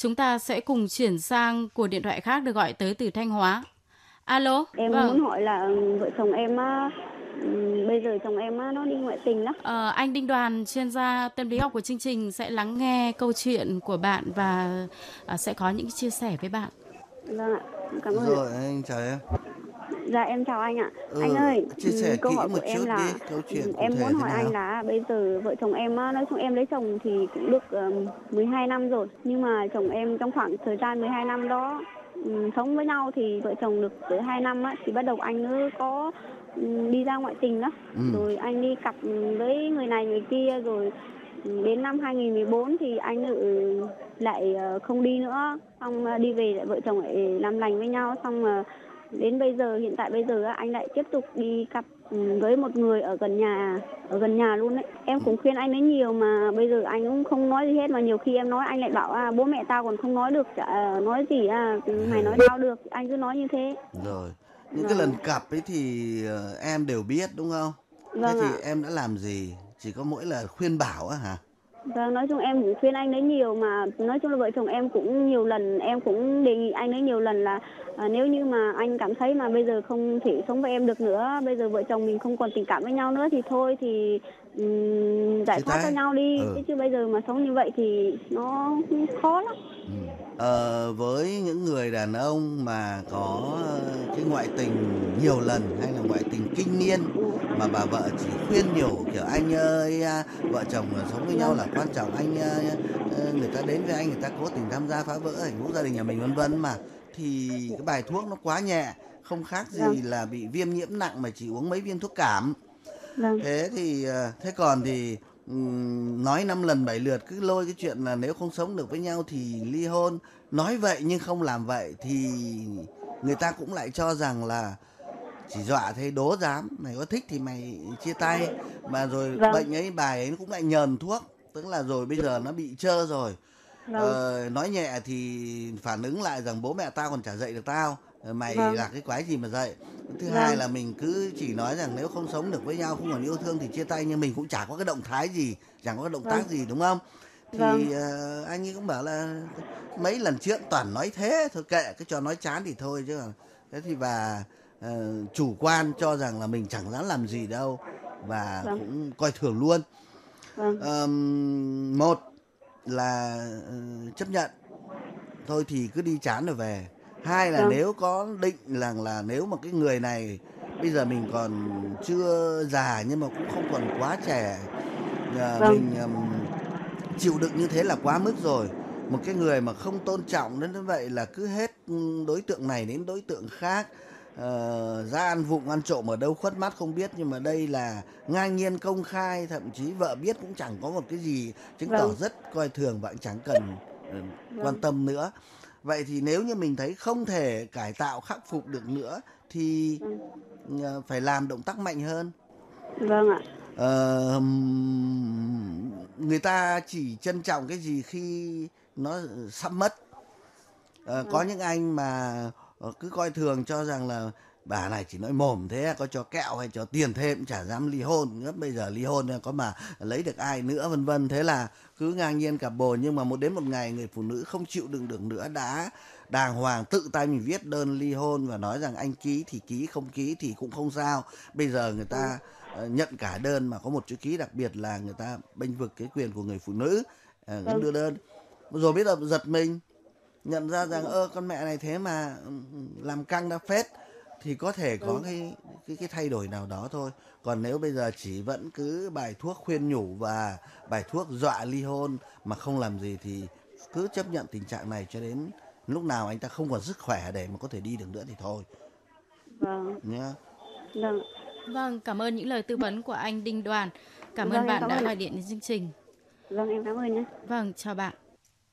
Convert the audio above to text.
Chúng ta sẽ cùng chuyển sang cuộc điện thoại khác được gọi tới từ Thanh Hóa. Alo. Em vâng. muốn hỏi là ừ, vợ chồng em á, ừ, bây giờ chồng em á, nó đi ngoại tình đó. Ờ, anh Đinh Đoàn, chuyên gia tâm lý học của chương trình sẽ lắng nghe câu chuyện của bạn và à, sẽ có những chia sẻ với bạn. Vâng ạ, cảm ơn. Rồi anh chào em. Dạ em chào anh ạ. Ừ, anh ơi, chia sẻ ừ, câu kỹ hỏi một của em chút là đi, câu ừ, em muốn hỏi anh là bây giờ vợ chồng em nói chung em lấy chồng thì cũng được um, 12 năm rồi, nhưng mà chồng em trong khoảng thời gian 12 năm đó um, sống với nhau thì vợ chồng được tới 2 năm á thì bắt đầu anh ấy có um, đi ra ngoại tình đó. Ừ. Rồi anh đi cặp với người này người kia rồi đến năm 2014 thì anh lại ờ, không đi nữa xong ờ, đi về lại vợ chồng lại làm lành với nhau xong ờ, đến bây giờ hiện tại bây giờ anh lại tiếp tục đi cặp ừ, với một người ở gần nhà ở gần nhà luôn đấy em cũng khuyên anh ấy nhiều mà bây giờ anh cũng không nói gì hết mà nhiều khi em nói anh lại bảo à bố mẹ tao còn không nói được chả nói gì à mày nói tao được anh cứ nói như thế Rồi. Những cái Vâng. lần cặp ấy thì ờ, em đều biết đúng không? Vâng Thế ạ. thì em đã làm gì? Chỉ có mỗi là khuyên bảo á hả? Vâng, nói chung em cũng khuyên anh ấy nhiều mà nói chung là vợ chồng em cũng nhiều lần em cũng đề nghị anh ấy nhiều lần là à, nếu như mà anh cảm thấy mà bây giờ không thể sống với em được nữa, bây giờ vợ chồng mình không còn tình cảm với nhau nữa thì thôi thì ừm, giải thoát cho nhau đi. Ừ. Chứ chứ bây giờ mà sống như vậy thì nó khó lắm. Ờ, với những người đàn ông mà có ờ, cái ngoại tình nhiều lần hay là ngoại tình kinh niên mà bà vợ chỉ khuyên nhủ kiểu anh ơi vợ chồng sống với nhau là quan trọng anh người ta đến với anh người ta cố tình tham gia phá vỡ hạnh phúc gia đình nhà mình vân vân mà thì cái bài thuốc nó quá nhẹ không khác gì Vâng. là bị viêm nhiễm nặng mà chỉ uống mấy viên thuốc cảm Vâng. thế thì ờ, thế còn thì nói năm lần bảy lượt cứ lôi cái chuyện là nếu không sống được với nhau thì ly hôn. Nói vậy nhưng không làm vậy thì người ta cũng lại cho rằng là chỉ dọa thế đố dám. Mày có thích thì mày chia tay. Mà rồi Vâng. bệnh ấy bài ấy cũng lại nhờn thuốc. Tức là rồi bây giờ nó bị trơ rồi. Vâng. Ờ, nói nhẹ thì phản ứng lại rằng bố mẹ tao còn chả dạy được tao. Mày Vâng. là cái quái gì mà dạy thứ Vâng. hai là mình cứ chỉ nói rằng nếu không sống được với nhau không còn yêu thương thì chia tay nhưng mình cũng chả có cái động thái gì chẳng có cái động tác Vâng. gì đúng không thì Vâng. ờ, anh ấy cũng bảo là mấy lần trước toàn nói thế thôi kệ cái cho nói chán thì thôi chứ thế thì và ờ, chủ quan cho rằng là mình chẳng dám làm gì đâu và Vâng. cũng coi thường luôn Vâng. Ờm, một là ờ, chấp nhận thôi thì cứ đi chán rồi về hai là Vâng. nếu có định rằng là nếu mà cái người này bây giờ mình còn chưa già nhưng mà cũng không còn quá trẻ ờ, Vâng. mình ừm, chịu đựng như thế là quá mức rồi một cái người mà không tôn trọng đến như vậy là cứ hết đối tượng này đến đối tượng khác ờ, ra ăn vụng ăn trộm ở đâu khuất mắt không biết nhưng mà đây là ngang nhiên công khai thậm chí vợ biết cũng chẳng có một cái gì chứng tỏ Vâng. rất coi thường và cũng chẳng cần ừ, quan tâm nữa vậy thì nếu như mình thấy không thể cải tạo khắc phục được nữa thì ờ, phải làm động tác mạnh hơn. Vâng ạ. Ờ, người ta chỉ trân trọng cái gì khi nó sắp mất. Ờ, có những anh mà ờ, cứ coi thường cho rằng là bà này chỉ nói mồm thế có cho kẹo hay cho tiền thêm chả dám ly hôn. Nữa bây giờ ly hôn có mà lấy được ai nữa vân vân. Thế là cứ ngang nhiên cặp bồ nhưng mà một đến một ngày người phụ nữ không chịu đựng được nữa đã đàng hoàng tự tay mình viết đơn ly hôn và nói rằng anh ký thì ký không ký thì cũng không sao. Bây giờ người ta ờ, nhận cả đơn mà có một chữ ký đặc biệt là người ta bênh vực cái quyền của người phụ nữ. Ờ, Vâng. đưa đơn. Rồi biết là giật mình nhận ra rằng ơ con mẹ này thế mà ừ, làm căng đã phết thì có thể có cái cái cái thay đổi nào đó thôi còn nếu bây giờ chỉ vẫn cứ bài thuốc khuyên nhủ và bài thuốc dọa ly hôn mà không làm gì thì cứ chấp nhận tình trạng này cho đến lúc nào anh ta không còn sức khỏe để mà có thể đi được nữa thì thôi Vâng. nhá Vâng. Vâng, cảm ơn những lời tư vấn của anh Đinh Đoàn. Cảm Vâng, ơn bạn cảm đã gọi điện đến chương trình. Vâng em cảm ơn nhé. Vâng, chào bạn.